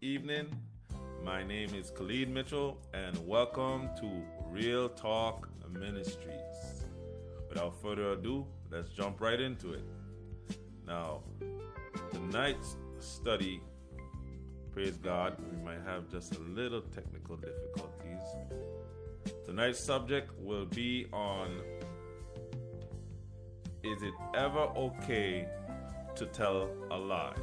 evening. My name is Khalid Mitchell, and welcome to Real Talk Ministries. Without further ado, let's jump right into it. Now, tonight's study, praise God, we might have just a little technical difficulties. Tonight's subject will be on Is it ever okay to tell a lie?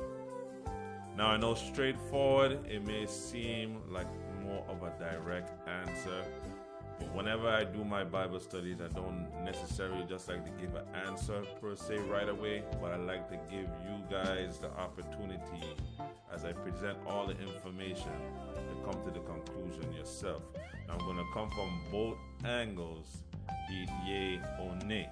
Now, I know straightforward, it may seem like more of a direct answer, but whenever I do my Bible studies, I don't necessarily just like to give an answer per se right away, but I like to give you guys the opportunity as I present all the information to come to the conclusion yourself. Now, I'm going to come from both angles, be yay or nay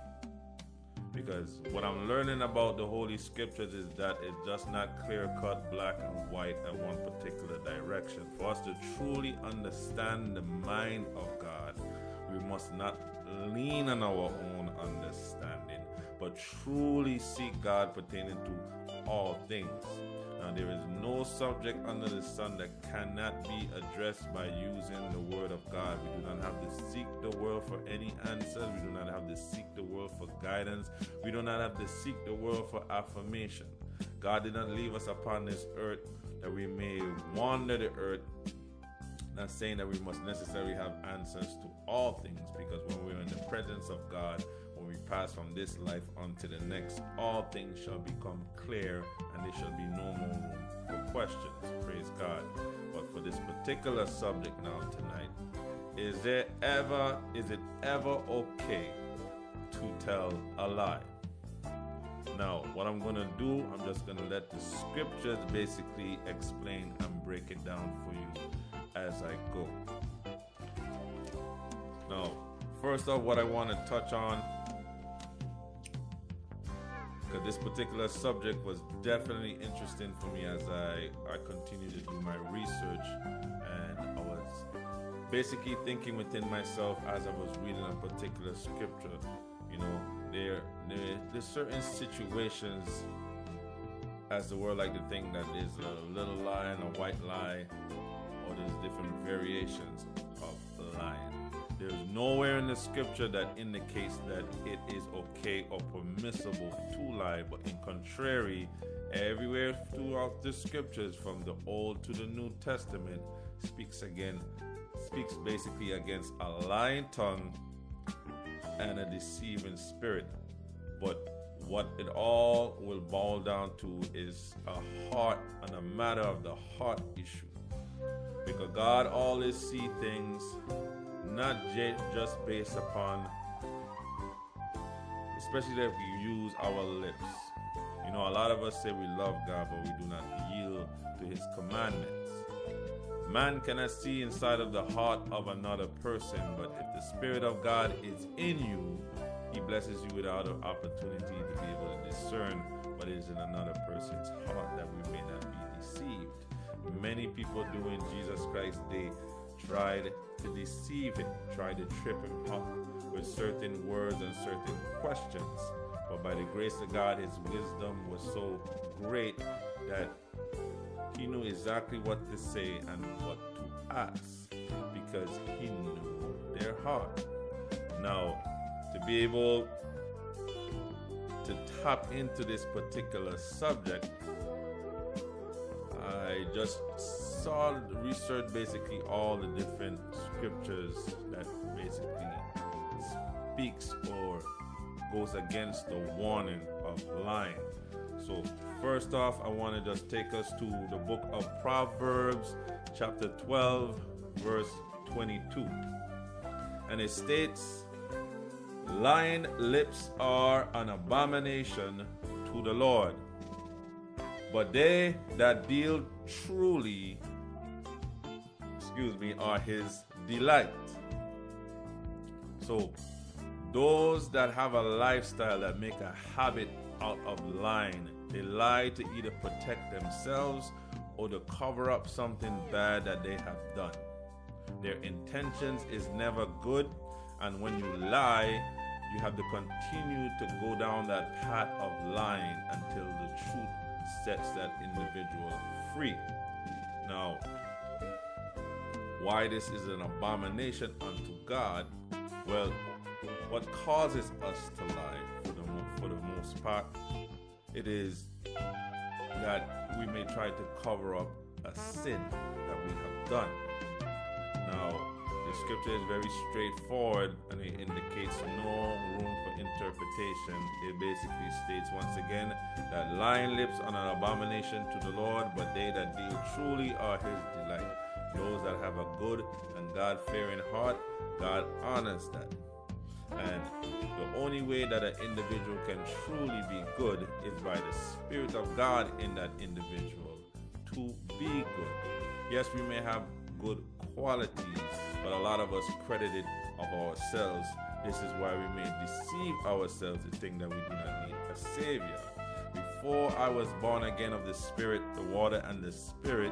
because what I'm learning about the Holy Scriptures is that it's just not clear cut, black and white in one particular direction. For us to truly understand the mind of God, we must not lean on our own understanding, but truly seek God pertaining to all things. Now, there is no subject under the sun that cannot be addressed by using the Word of God. We do not have to seek the world for any answers. We do not have to seek the world for guidance. We do not have to seek the world for affirmation. God did not leave us upon this earth that we may wander the earth. Not saying that we must necessarily have answers to all things, because when we're in the presence of God, pass from this life onto the next, all things shall become clear and there shall be no more room for questions. Praise God. But for this particular subject now tonight, is there ever is it ever okay to tell a lie? Now, what I'm going to do, I'm just going to let the scriptures basically explain and break it down for you as I go. Now, first off, what I want to touch on this particular subject was definitely interesting for me as I, I continue to do my research. And I was basically thinking within myself as I was reading a particular scripture you know there, there there's certain situations as the world like to think that there's a little lie and a white lie or there's different variations there's nowhere in the scripture that indicates that it is okay or permissible to lie, but in contrary, everywhere throughout the scriptures, from the Old to the New Testament, speaks again, speaks basically against a lying tongue and a deceiving spirit. But what it all will boil down to is a heart and a matter of the heart issue. Because God always see things not just based upon, especially if we use our lips. You know, a lot of us say we love God, but we do not yield to His commandments. Man cannot see inside of the heart of another person, but if the Spirit of God is in you, He blesses you without an opportunity to be able to discern what is in another person's heart that we may not be deceived. Many people do in Jesus Christ, they tried to deceive him, tried to trip him up with certain words and certain questions. But by the grace of God, his wisdom was so great that he knew exactly what to say and what to ask because he knew their heart. Now, to be able to tap into this particular subject, I just saw research basically all the different scriptures that basically speaks or goes against the warning of lying. So first off, I want to just take us to the book of Proverbs, chapter 12, verse 22. And it states, Lying lips are an abomination to the Lord, but they that deal truly excuse me, are his delight. So, those that have a lifestyle that make a habit out of lying, they lie to either protect themselves or to cover up something bad that they have done. Their intentions is never good, and when you lie, you have to continue to go down that path of lying until the truth sets that individual free. Now, why this is an abomination unto God? Well, what causes us to lie for the, for the most part, it is that we may try to cover up a sin that we have done. Now, the scripture is very straightforward and it indicates no room for interpretation. It basically states once again that lying lips are an abomination to the Lord, but they that deal truly are his delight. Those that have a good and God fearing heart, God honors that. And the only way that an individual can truly be good is by the Spirit of God in that individual to be good. Yes, we may have good qualities, but a lot of us credit it of ourselves. This is why we may deceive ourselves to think that we do not need a Savior. Before I was born again of the Spirit, the water, and the Spirit,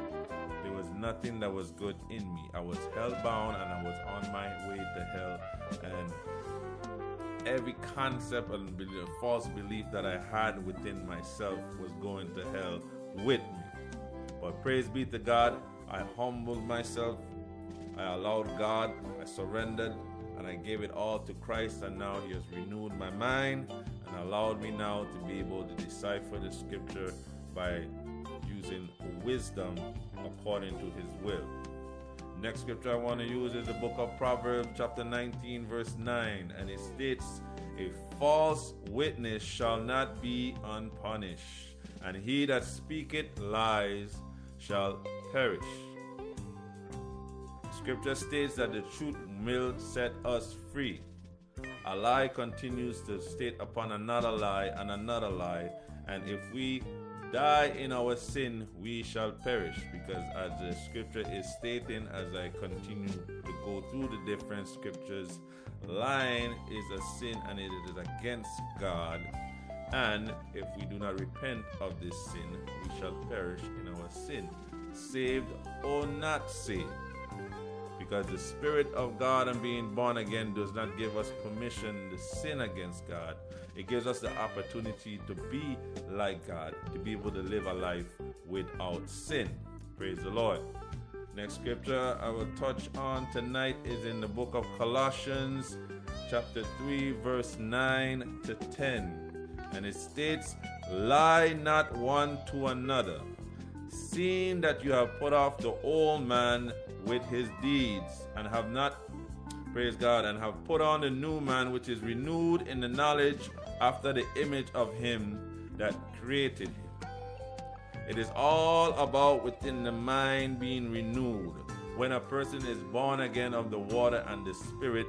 nothing that was good in me. I was hell bound and I was on my way to hell. And every concept and belief, false belief that I had within myself was going to hell with me. But praise be to God, I humbled myself, I allowed God, I surrendered, and I gave it all to Christ, and now He has renewed my mind and allowed me now to be able to decipher the scripture by using wisdom according to His will. Next scripture I want to use is the book of Proverbs, chapter 19, verse 9, and it states, A false witness shall not be unpunished, and he that speaketh lies shall perish. Scripture states that the truth will set us free. A lie continues to state upon another lie and another lie, and if we die in our sin, we shall perish. Because as the scripture is stating, as I continue to go through the different scriptures, lying is a sin and it is against God. And if we do not repent of this sin, we shall perish in our sin, saved or not saved because the Spirit of God and being born again does not give us permission to sin against God. It gives us the opportunity to be like God, to be able to live a life without sin. Praise the Lord. Next scripture I will touch on tonight is in the book of Colossians, chapter 3, verse 9 to 10. And it states, Lie not one to another, seeing that you have put off the old man with his deeds, and have not, praise God, and have put on the new man which is renewed in the knowledge after the image of him that created him. It is all about within the mind being renewed. When a person is born again of the water and the spirit,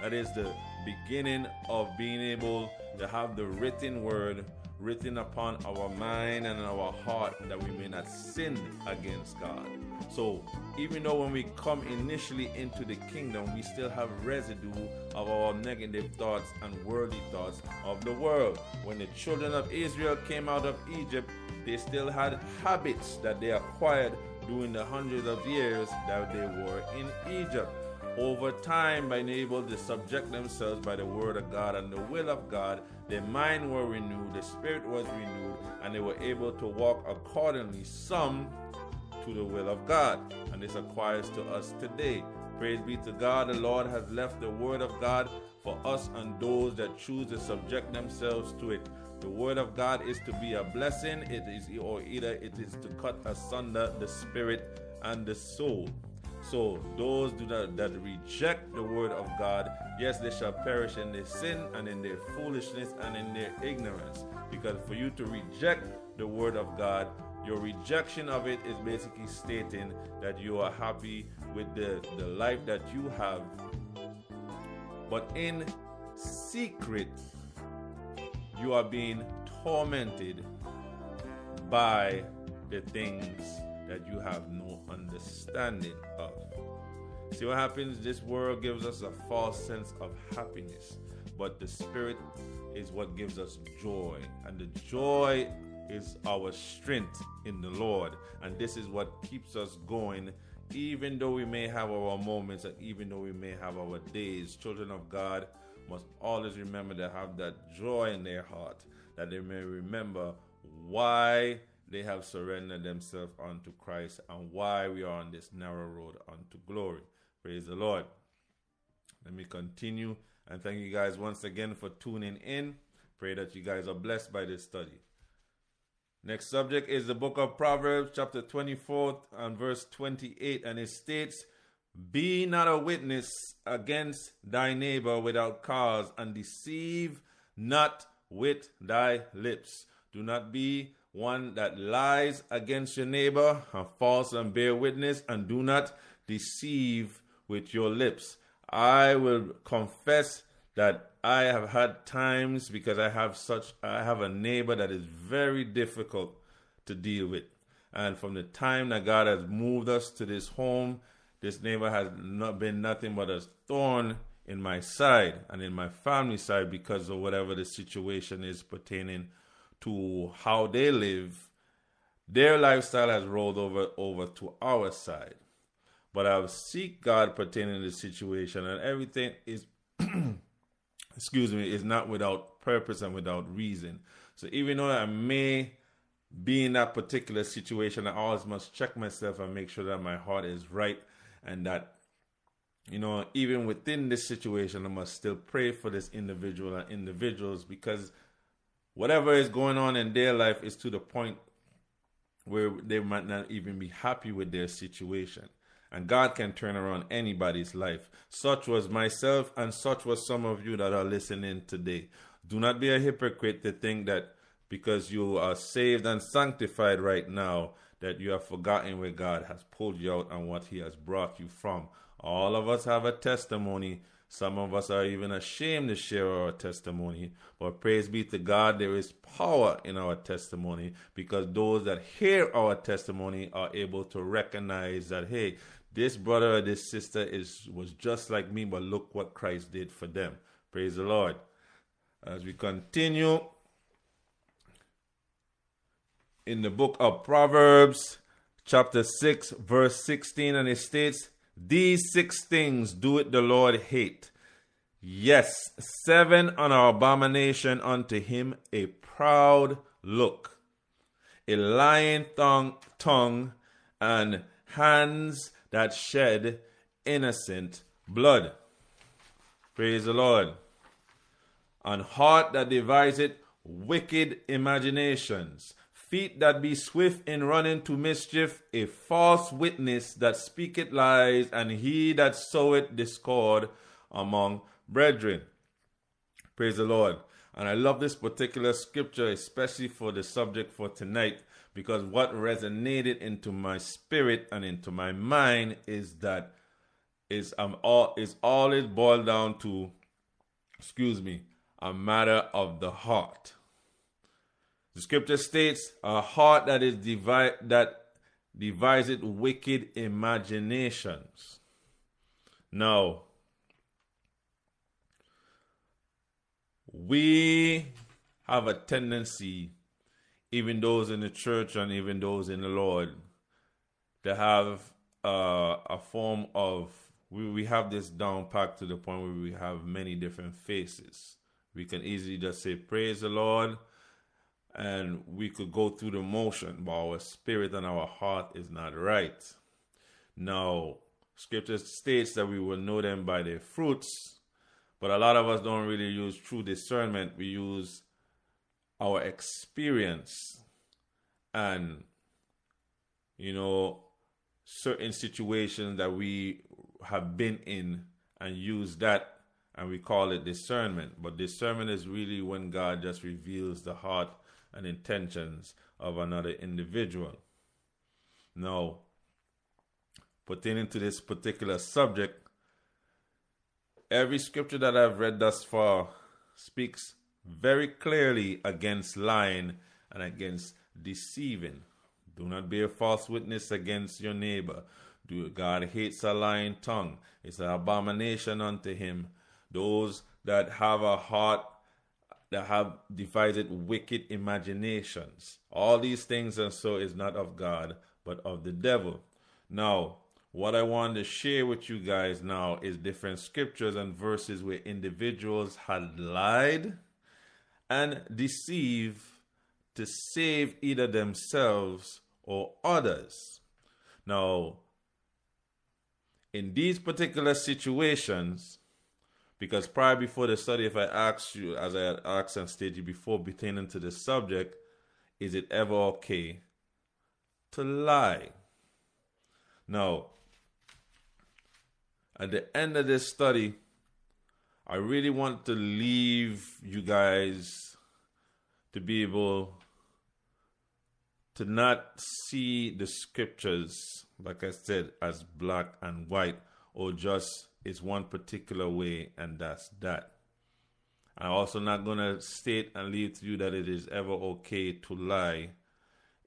that is the beginning of being able to have the written word written upon our mind and our heart that we may not sin against God. So, even though when we come initially into the kingdom, we still have residue of our negative thoughts and worldly thoughts of the world. When the children of Israel came out of Egypt, they still had habits that they acquired during the hundreds of years that they were in Egypt over time being able to subject themselves by the word of God and the will of God, their mind were renewed, the spirit was renewed, and they were able to walk accordingly, some to the will of God. And this applies to us today. Praise be to God, the Lord has left the word of God for us and those that choose to subject themselves to it. The word of God is to be a blessing, it is or either it is to cut asunder the spirit and the soul. So those do that, that reject the word of God, yes, they shall perish in their sin and in their foolishness and in their ignorance. Because for you to reject the word of God, your rejection of it is basically stating that you are happy with the, the life that you have. But in secret, you are being tormented by the things that you have no understanding of. See what happens? This world gives us a false sense of happiness, but the Spirit is what gives us joy. And the joy is our strength in the Lord. And this is what keeps us going, even though we may have our moments and even though we may have our days. Children of God must always remember to have that joy in their heart, that they may remember why they have surrendered themselves unto Christ and why we are on this narrow road unto glory. Praise the Lord. Let me continue and thank you guys once again for tuning in. Pray that you guys are blessed by this study. Next subject is the book of Proverbs, chapter 24 and verse 28, and it states, Be not a witness against thy neighbor without cause, and deceive not with thy lips. Do not be one that lies against your neighbor, and false and bear witness, and do not deceive with your lips. I will confess that I have had times because I have such I have a neighbor that is very difficult to deal with. And from the time that God has moved us to this home, this neighbor has not been nothing but a thorn in my side and in my family side because of whatever the situation is pertaining to how they live, their lifestyle has rolled over over to our side. But I've seek God pertaining to the situation, and everything is, excuse me, is not without purpose and without reason. So even though I may be in that particular situation, I always must check myself and make sure that my heart is right, and that you know, even within this situation, I must still pray for this individual and individuals because whatever is going on in their life is to the point where they might not even be happy with their situation. And God can turn around anybody's life. Such was myself, and such was some of you that are listening today. Do not be a hypocrite to think that because you are saved and sanctified right now, that you have forgotten where God has pulled you out and what He has brought you from. All of us have a testimony some of us are even ashamed to share our testimony, but praise be to God, there is power in our testimony because those that hear our testimony are able to recognize that, hey, this brother or this sister is was just like me, but look what Christ did for them. Praise the Lord. As we continue in the book of Proverbs, chapter 6, verse 16, and it states, these six things do it the Lord hate. Yes, seven on our abomination unto him a proud look, a lying tongue, tongue and hands that shed innocent blood. Praise the Lord. And heart that deviseth wicked imaginations feet that be swift in running to mischief, a false witness that speaketh lies, and he that soweth discord among brethren. Praise the Lord. And I love this particular scripture, especially for the subject for tonight, because what resonated into my spirit and into my mind is that is um all is always boiled down to excuse me a matter of the heart the scripture states, "A heart that is divi- that deviseth wicked imaginations." Now, we have a tendency, even those in the church and even those in the Lord, to have uh, a form of we, we have this down packed to the point where we have many different faces. We can easily just say, Praise the Lord and we could go through the motion, but our spirit and our heart is not right. Now, scripture states that we will know them by their fruits, but a lot of us don't really use true discernment. We use our experience and, you know, certain situations that we have been in and use that and we call it discernment. But discernment is really when God just reveals the heart and intentions of another individual. Now, pertaining to this particular subject, every scripture that I've read thus far speaks very clearly against lying and against deceiving. Do not bear false witness against your neighbor. God hates a lying tongue. It's an abomination unto him. Those that have a heart that have devised wicked imaginations. All these things and so is not of God, but of the devil. Now, what I want to share with you guys now is different scriptures and verses where individuals had lied and deceive to save either themselves or others. Now, in these particular situations, because prior before the study, if I asked you, as I had asked and stated before pertaining to the subject, is it ever okay to lie? Now, at the end of this study, I really want to leave you guys to be able to not see the scriptures, like I said, as black and white or just it's one particular way and that's that. I'm also not going to state and leave to you that it is ever okay to lie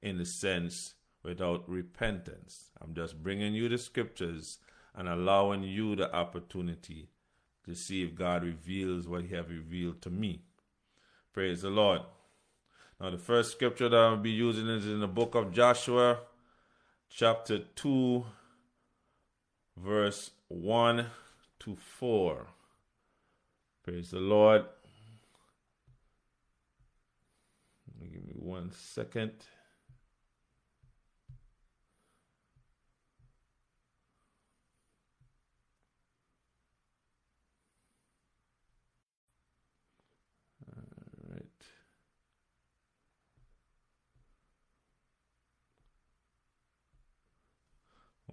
in the sense without repentance. I'm just bringing you the scriptures and allowing you the opportunity to see if God reveals what He have revealed to me. Praise the Lord. Now, the first scripture that I'll be using is in the book of Joshua, chapter 2, verse 1 to 4. Praise the Lord. Give me one second.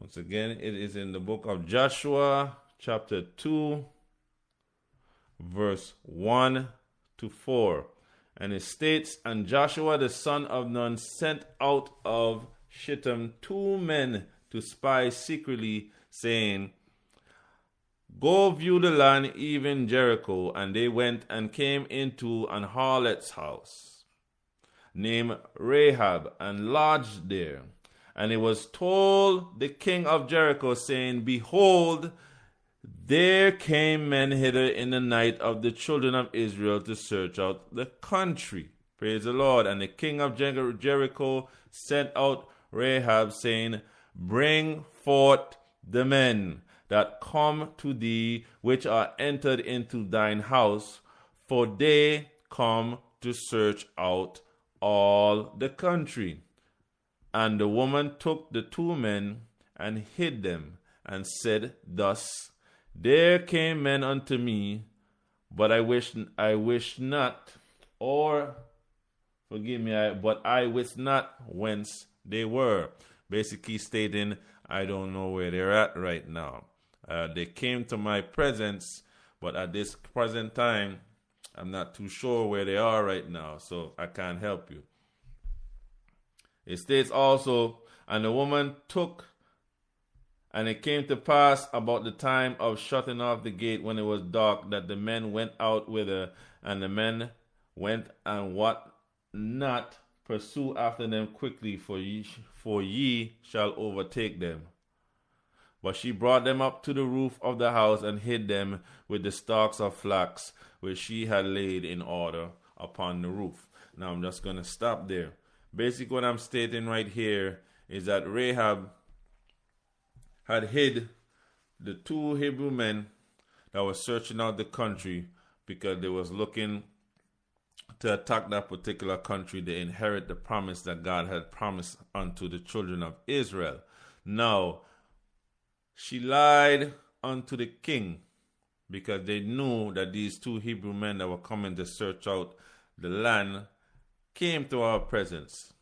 Once again, it is in the book of Joshua, chapter 2, verse 1 to 4. And it states, And Joshua the son of Nun sent out of Shittim two men to spy secretly, saying, Go view the land, even Jericho. And they went and came into an harlot's house, named Rahab, and lodged there. And it was told the king of Jericho, saying, Behold, there came men hither in the night of the children of Israel to search out the country. Praise the Lord. And the king of Jer- Jericho sent out Rahab, saying, Bring forth the men that come to thee, which are entered into thine house, for they come to search out all the country. And the woman took the two men and hid them, and said thus, There came men unto me, but I wish I wish not, or forgive me, I, but I wist not whence they were. Basically stating, I don't know where they're at right now. Uh, they came to my presence, but at this present time, I'm not too sure where they are right now, so I can't help you. It states also, and the woman took, and it came to pass about the time of shutting off the gate when it was dark that the men went out with her, and the men went and what not pursue after them quickly, for ye, for ye shall overtake them. But she brought them up to the roof of the house and hid them with the stalks of flax which she had laid in order upon the roof. Now I'm just going to stop there. Basically, what I'm stating right here is that Rahab had hid the two Hebrew men that were searching out the country because they was looking to attack that particular country to inherit the promise that God had promised unto the children of Israel. Now, she lied unto the king because they knew that these two Hebrew men that were coming to search out the land came to our presence.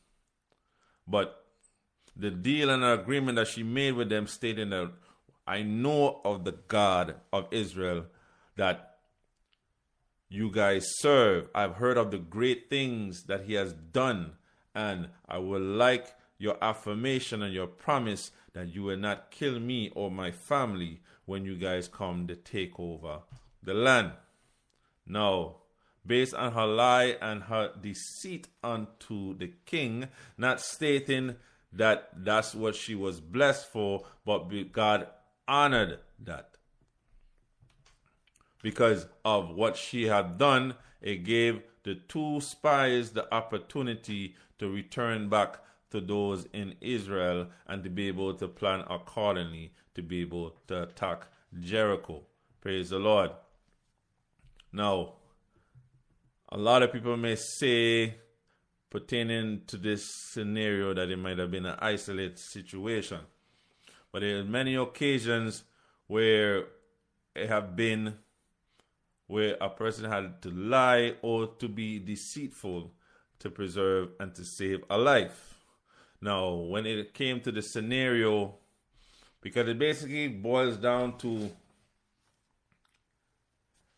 But the deal and agreement that she made with them stated that I know of the God of Israel that you guys serve. I've heard of the great things that he has done, and I would like your affirmation and your promise that you will not kill me or my family when you guys come to take over the land. Now, based on her lie and her deceit unto the king, not stating that that's what she was blessed for, but God honored that. Because of what she had done, it gave the two spies the opportunity to return back to those in Israel and to be able to plan accordingly to be able to attack Jericho. Praise the Lord. Now, a lot of people may say pertaining to this scenario that it might have been an isolated situation. But there are many occasions where it have been where a person had to lie or to be deceitful to preserve and to save a life. Now, when it came to the scenario, because it basically boils down to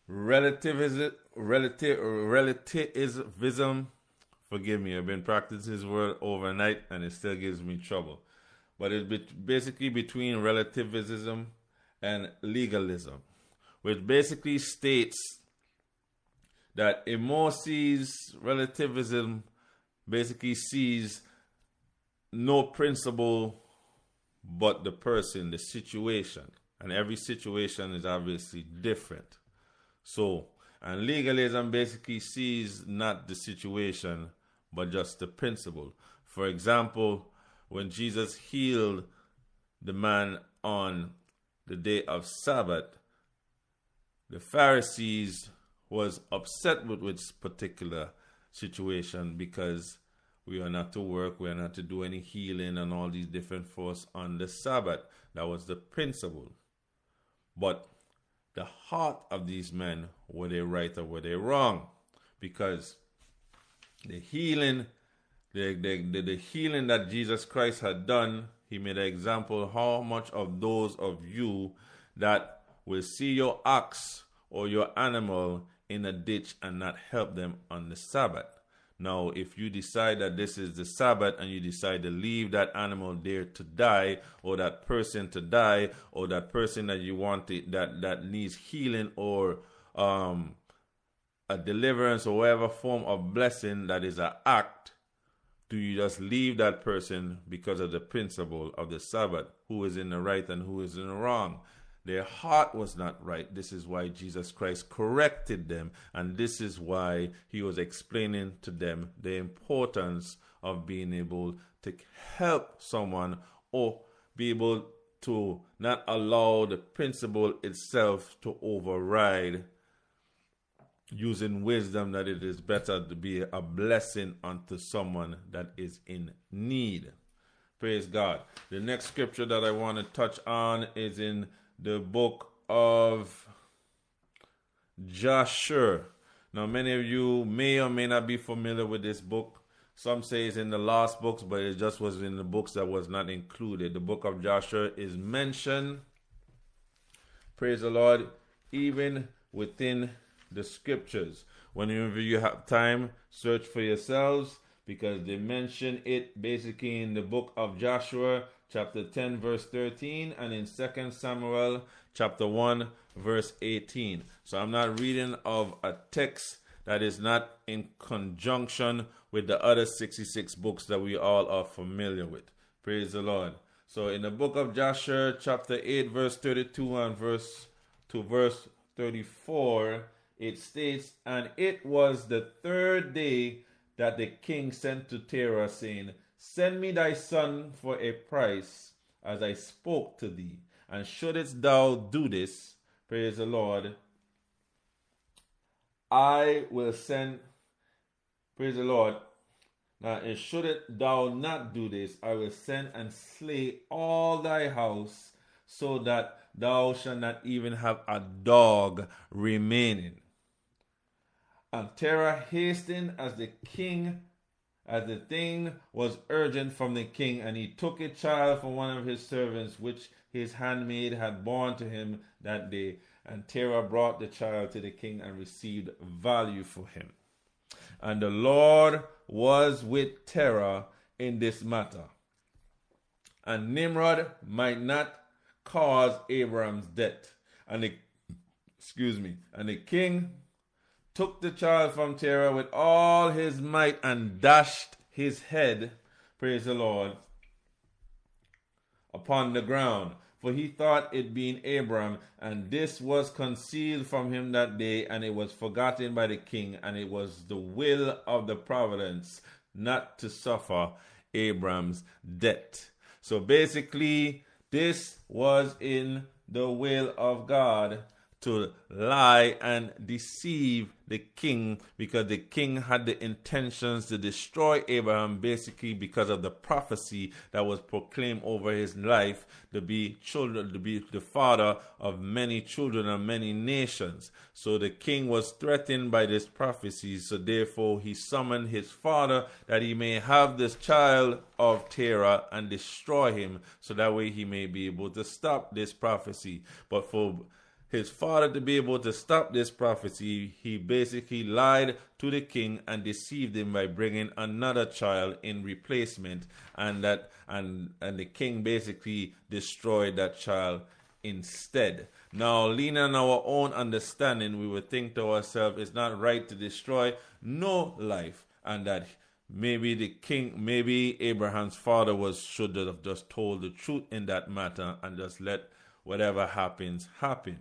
relativism, relative, relativism. Forgive me, I've been practicing this word overnight and it still gives me trouble. But it's basically between relativism and legalism, which basically states that Emo sees relativism basically sees no principle but the person, the situation. And every situation is obviously different. So, and legalism basically sees not the situation but just the principle. For example, when Jesus healed the man on the day of Sabbath, the Pharisees was upset with this particular situation because we are not to work, we are not to do any healing and all these different force on the Sabbath. That was the principle. But the heart of these men, were they right or were they wrong? Because the healing, the, the, the, healing that Jesus Christ had done, he made an example how much of those of you that will see your ox or your animal in a ditch and not help them on the Sabbath. Now, if you decide that this is the Sabbath and you decide to leave that animal there to die, or that person to die, or that person that you want to, that that needs healing or um, a deliverance or whatever form of blessing that is an act, do you just leave that person because of the principle of the Sabbath? Who is in the right and who is in the wrong? Their heart was not right. This is why Jesus Christ corrected them, and this is why he was explaining to them the importance of being able to help someone or be able to not allow the principle itself to override using wisdom that it is better to be a blessing unto someone that is in need. Praise God. The next scripture that I want to touch on is in the book of Jasher. Now, many of you may or may not be familiar with this book. Some say it's in the last books, but it just was in the books that was not included. The book of Jasher is mentioned, praise the Lord, even within the scriptures. Whenever you have time, search for yourselves because they mention it basically in the book of Joshua, chapter 10, verse 13, and in 2 Samuel, chapter 1, verse 18. So I'm not reading of a text that is not in conjunction with the other 66 books that we all are familiar with. Praise the Lord. So in the book of Jasher, chapter 8, verse 32 and verse to verse 34, it states, And it was the third day that the king sent to Terah, saying, Send me thy son for a price, as I spoke to thee. And shouldst thou do this, praise the Lord, I will send, praise the Lord. Now, and shouldst thou not do this, I will send and slay all thy house, so that thou shalt not even have a dog remaining. And Terah hastened as the king as the thing was urgent from the king, and he took a child from one of his servants, which his handmaid had borne to him that day. And Terah brought the child to the king and received value for him. And the Lord was with Terah in this matter. And Nimrod might not cause Abraham's death. And the, excuse me, and the king took the child from Terah with all his might and dashed his head, praise the Lord, upon the ground. For he thought it being Abram, and this was concealed from him that day, and it was forgotten by the king, and it was the will of the providence not to suffer Abram's death. So basically, this was in the will of God to lie and deceive the king because the king had the intentions to destroy Abraham basically because of the prophecy that was proclaimed over his life to be children to be the father of many children and many nations. So the king was threatened by this prophecy. So therefore he summoned his father that he may have this child of Terah and destroy him so that way he may be able to stop this prophecy. But for his father to be able to stop this prophecy, he basically lied to the king and deceived him by bringing another child in replacement, and that and and the king basically destroyed that child instead. Now, leaning on our own understanding, we would think to ourselves, it's not right to destroy no life, and that maybe the king, maybe Abraham's father was should have just told the truth in that matter and just let whatever happens happen.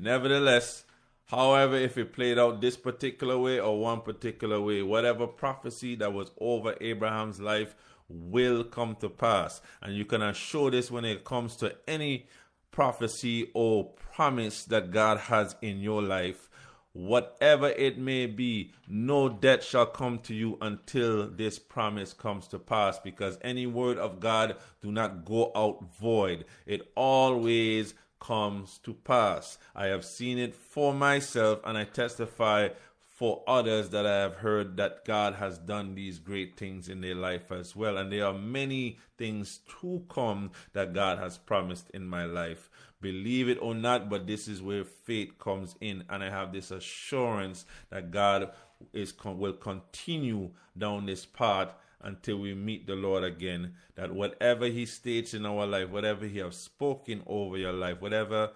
Nevertheless, however, if it played out this particular way or one particular way, whatever prophecy that was over Abraham's life will come to pass. And you can assure this when it comes to any prophecy or promise that God has in your life. Whatever it may be, no debt shall come to you until this promise comes to pass, because any word of God do not go out void. It always comes to pass. I have seen it for myself, and I testify for others that I have heard that God has done these great things in their life as well. And there are many things to come that God has promised in my life. Believe it or not, but this is where faith comes in, and I have this assurance that God is will continue down this path until we meet the Lord again. That whatever He states in our life, whatever He has spoken over your life, whatever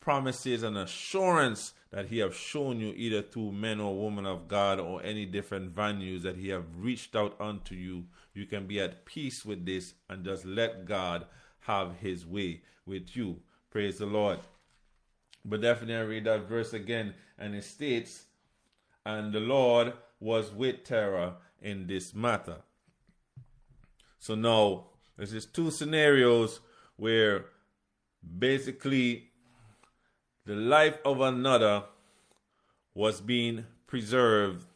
promises and assurance that He have shown you, either through men or women of God or any different venues that He have reached out unto you, you can be at peace with this and just let God have His way with you. Praise the Lord. But definitely I read that verse again, and it states, And the Lord was with Terah in this matter. So now there's just two scenarios where basically the life of another was being preserved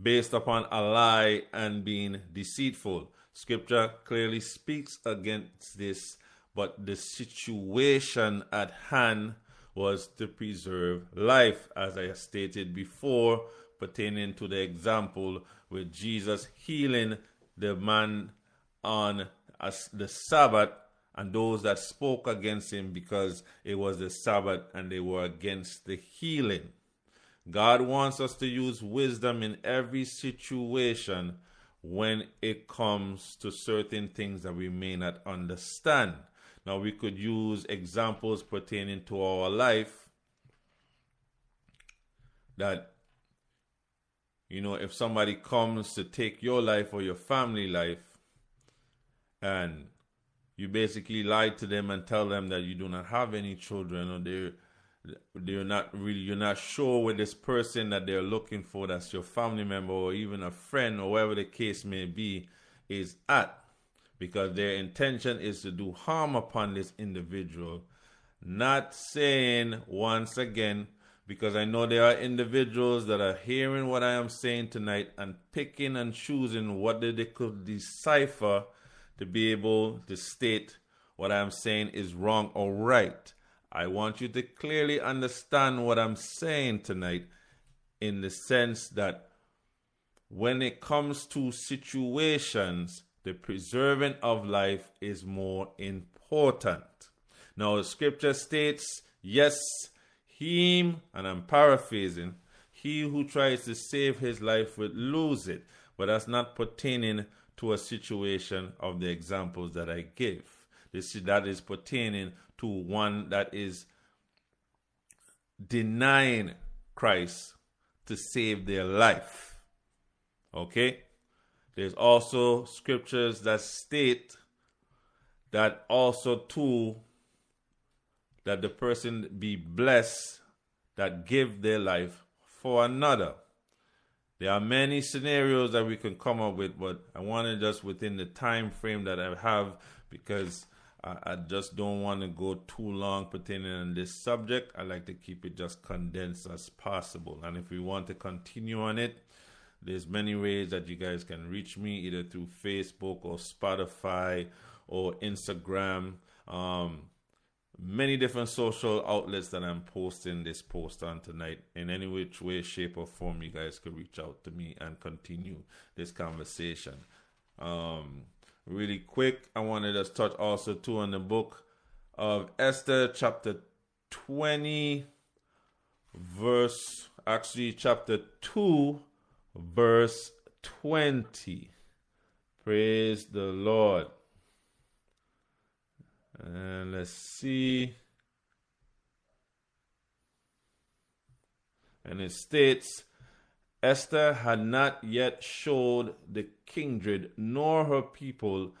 based upon a lie and being deceitful. Scripture clearly speaks against this, but the situation at hand was to preserve life, as I stated before, pertaining to the example with Jesus healing the man on the Sabbath and those that spoke against him because it was the Sabbath and they were against the healing. God wants us to use wisdom in every situation when it comes to certain things that we may not understand. Now, we could use examples pertaining to our life that you know, if somebody comes to take your life or your family life and you basically lie to them and tell them that you do not have any children or they're they're not really you're not sure with this person that they're looking for that's your family member or even a friend or whatever the case may be is at because their intention is to do harm upon this individual. Not saying once again because I know there are individuals that are hearing what I am saying tonight and picking and choosing what they could decipher to be able to state what I'm saying is wrong or right. I want you to clearly understand what I'm saying tonight in the sense that when it comes to situations, the preserving of life is more important. Now, the scripture states, yes, him, and I'm paraphrasing, he who tries to save his life will lose it. But that's not pertaining to a situation of the examples that I give. This that is pertaining to one that is denying Christ to save their life. Okay? There's also scriptures that state that also too that the person be blessed that give their life for another. There are many scenarios that we can come up with, but I want to just within the time frame that I have because I, I just don't want to go too long pertaining on this subject. I like to keep it just condensed as possible. And if we want to continue on it, there's many ways that you guys can reach me either through Facebook or Spotify or Instagram. Um, many different social outlets that I'm posting this post on tonight. In any which way, shape, or form, you guys can reach out to me and continue this conversation. Um, really quick, I wanted to touch also too on the book of Esther, chapter 20, verse actually chapter 2, verse 20. Praise the Lord. And let's see. And it states Esther had not yet showed the kindred nor her people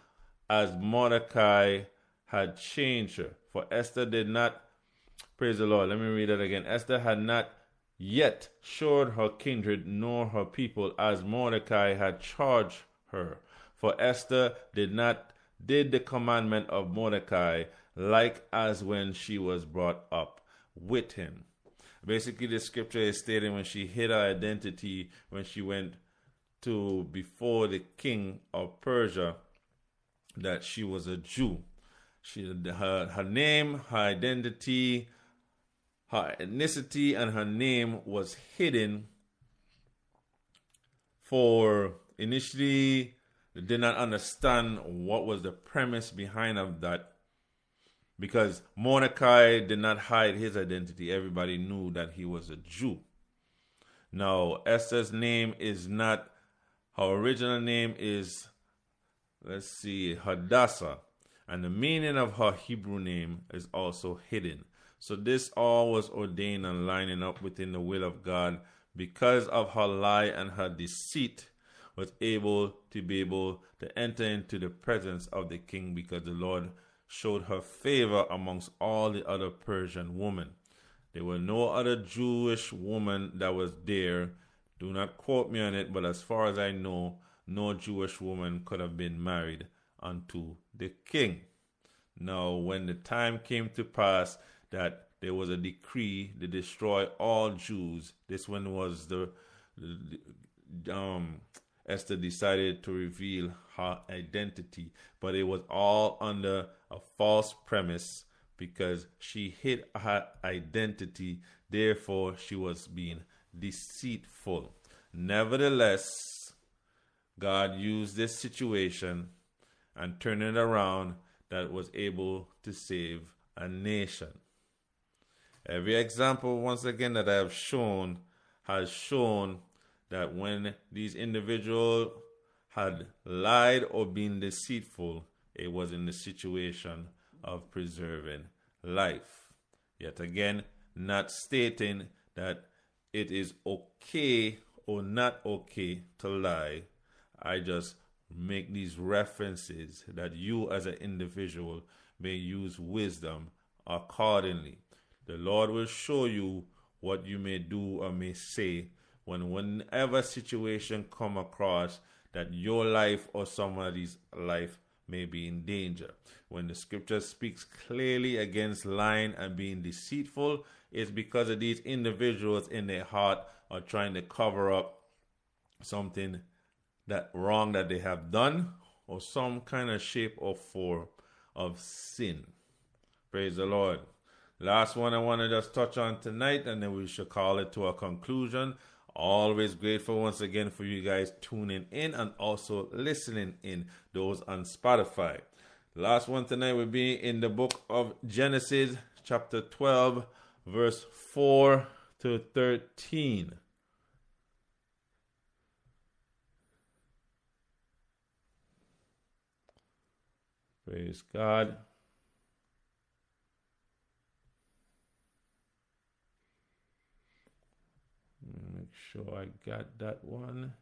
as Mordecai had changed her. For Esther did not, praise the Lord, let me read that again. Esther had not yet showed her kindred nor her people as Mordecai had charged her. For Esther did not did the commandment of Mordecai like as when she was brought up with him. Basically, the scripture is stating when she hid her identity when she went to before the king of Persia that she was a Jew. She her her name, her identity, her ethnicity, and her name was hidden for initially did not understand what was the premise behind of that because Mordecai did not hide his identity. Everybody knew that he was a Jew. Now, Esther's name is not, her original name is, let's see, Hadassah. And the meaning of her Hebrew name is also hidden. So this all was ordained and lining up within the will of God because of her lie and her deceit was able to be able to enter into the presence of the king because the Lord showed her favor amongst all the other Persian women. There were no other Jewish woman that was there. Do not quote me on it, but as far as I know, no Jewish woman could have been married unto the king. Now, when the time came to pass that there was a decree to destroy all Jews, this one was the, the um, Esther decided to reveal her identity, but it was all under a false premise because she hid her identity, therefore, she was being deceitful. Nevertheless, God used this situation and turned it around that was able to save a nation. Every example, once again, that I have shown has shown that when these individuals had lied or been deceitful, it was in the situation of preserving life. Yet again, not stating that it is okay or not okay to lie. I just make these references that you as an individual may use wisdom accordingly. The Lord will show you what you may do or may say when whenever situation come across that your life or somebody's life may be in danger. When the scripture speaks clearly against lying and being deceitful, it's because of these individuals in their heart are trying to cover up something that wrong that they have done or some kind of shape or form of sin. Praise the Lord. Last one I want to just touch on tonight, and then we should call it to a conclusion. Always grateful once again for you guys tuning in and also listening in those on Spotify. Last one tonight will be in the book of Genesis, chapter 12, verse 4 to 13. Praise God. Make sure I got that one.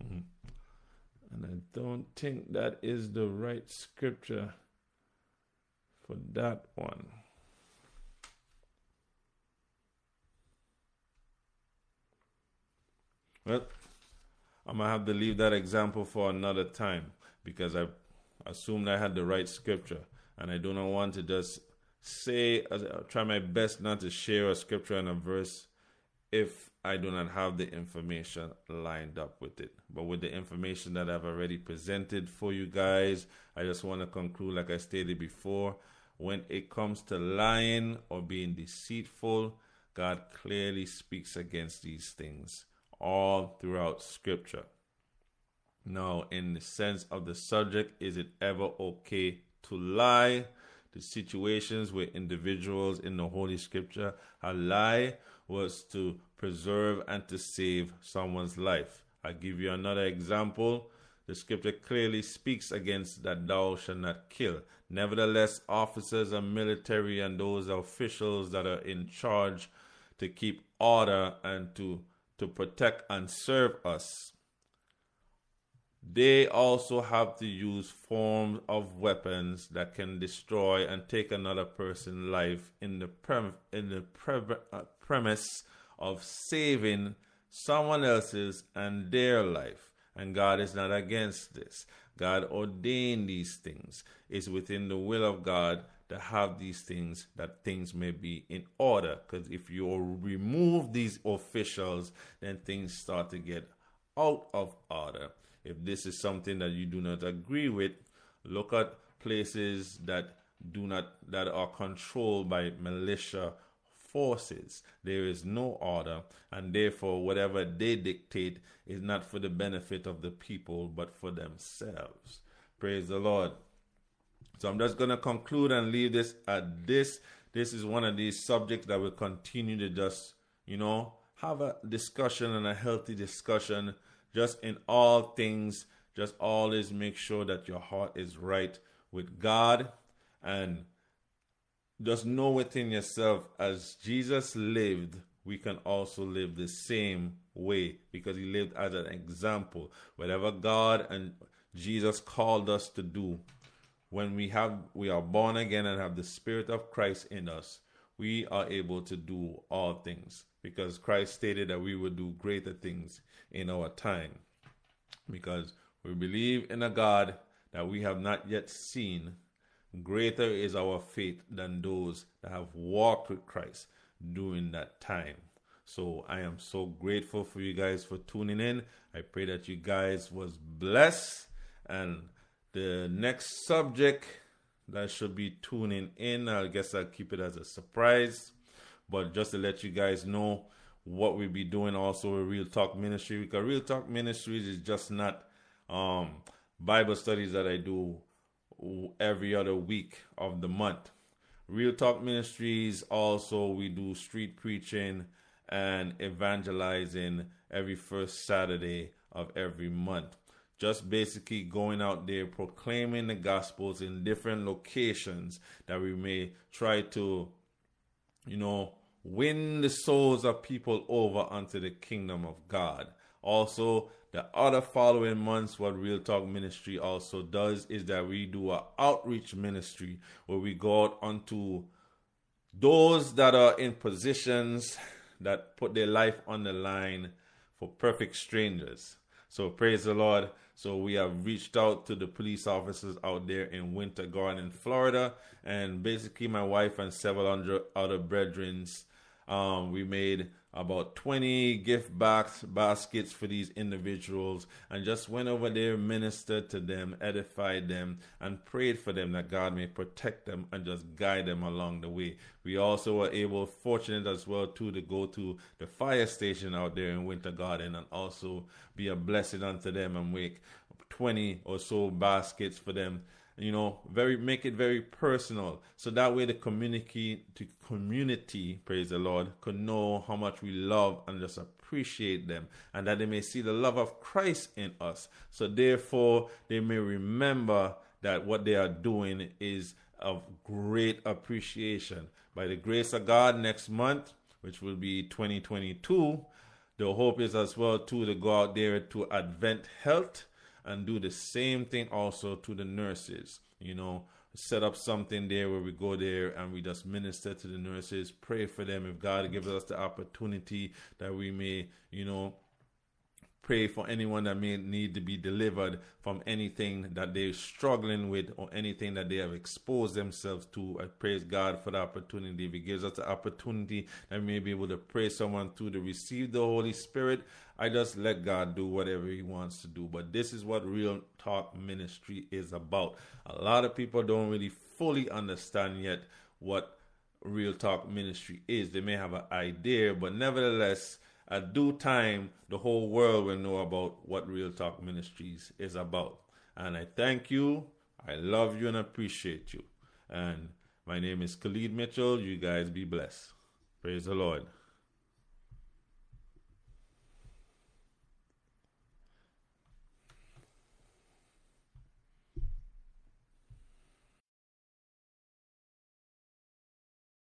Hmm. And I don't think that is the right scripture for that one. Well, I'm gonna have to leave that example for another time because I assumed I had the right scripture, and I do not want to just say, I'll uh, try my best not to share a scripture and a verse if I do not have the information lined up with it. But with the information that I've already presented for you guys, I just want to conclude, like I stated before, when it comes to lying or being deceitful, God clearly speaks against these things all throughout Scripture. Now, in the sense of the subject, is it ever okay to lie? The situations where individuals in the Holy Scripture a lie was to preserve and to save someone's life. I'll give you another example. The scripture clearly speaks against that thou shalt not kill. Nevertheless, officers and military and those officials that are in charge to keep order and to, to protect and serve us, they also have to use forms of weapons that can destroy and take another person's life in the, prem- in the pre- uh, premise of saving someone else's and their life. And God is not against this. God ordained these things. It's within the will of God to have these things that things may be in order. Because if you remove these officials, then things start to get out of order. If this is something that you do not agree with, look at places that do not that are controlled by militia forces. There is no order, and therefore, whatever they dictate is not for the benefit of the people, but for themselves. Praise the Lord. So I'm just going to conclude and leave this at this. This is one of these subjects that will continue to just, you know, have a discussion and a healthy discussion just in all things. Just always make sure that your heart is right with God and just know within yourself as Jesus lived, we can also live the same way because he lived as an example. Whatever God and Jesus called us to do, when we have we are born again and have the spirit of Christ in us, we are able to do all things because Christ stated that we would do greater things in our time. Because we believe in a God that we have not yet seen Greater is our faith than those that have walked with Christ during that time. So I am so grateful for you guys for tuning in. I pray that you guys was blessed and the next subject that should be tuning in, I guess I'll keep it as a surprise. But just to let you guys know what we'll be doing also with Real Talk Ministry because Real Talk Ministries is just not um Bible studies that I do every other week of the month. Real Talk Ministries also we do street preaching and evangelizing every first Saturday of every month. Just basically going out there proclaiming the gospels in different locations that we may try to, you know, win the souls of people over unto the kingdom of God. Also, the other following months, what Real Talk Ministry also does is that we do an outreach ministry where we go out onto those that are in positions that put their life on the line for perfect strangers. So praise the Lord. So we have reached out to the police officers out there in Winter Garden, Florida, and basically my wife and several hundred other brethren, um, we made about 20 gift box baskets for these individuals and just went over there, ministered to them, edified them, and prayed for them that God may protect them and just guide them along the way. We also were able, fortunate as well, too, to go to the fire station out there in Winter Garden and also be a blessing unto them and make 20 or so baskets for them you know very make it very personal. So that way the community to community praise the lord could know how much we love and just appreciate them and that they may see the love of christ in us. So therefore they may remember that what they are doing is of great appreciation. By the grace of god next month which will be 2022 the hope is as well too to go out there to advent health and do the same thing also to the nurses. You know, set up something there where we go there and we just minister to the nurses, pray for them. If God gives us the opportunity that we may, you know, pray for anyone that may need to be delivered from anything that they're struggling with or anything that they have exposed themselves to. I praise God for the opportunity. If He gives us the opportunity that we may be able to pray someone through to receive the Holy Spirit, I just let God do whatever He wants to do. But this is what Real Talk Ministry is about. A lot of people don't really fully understand yet what Real Talk Ministry is. They may have an idea, but nevertheless, at due time, the whole world will know about what Real Talk Ministries is about. And I thank you, I love you, and appreciate you. And my name is Khalid Mitchell. You guys be blessed. Praise the Lord.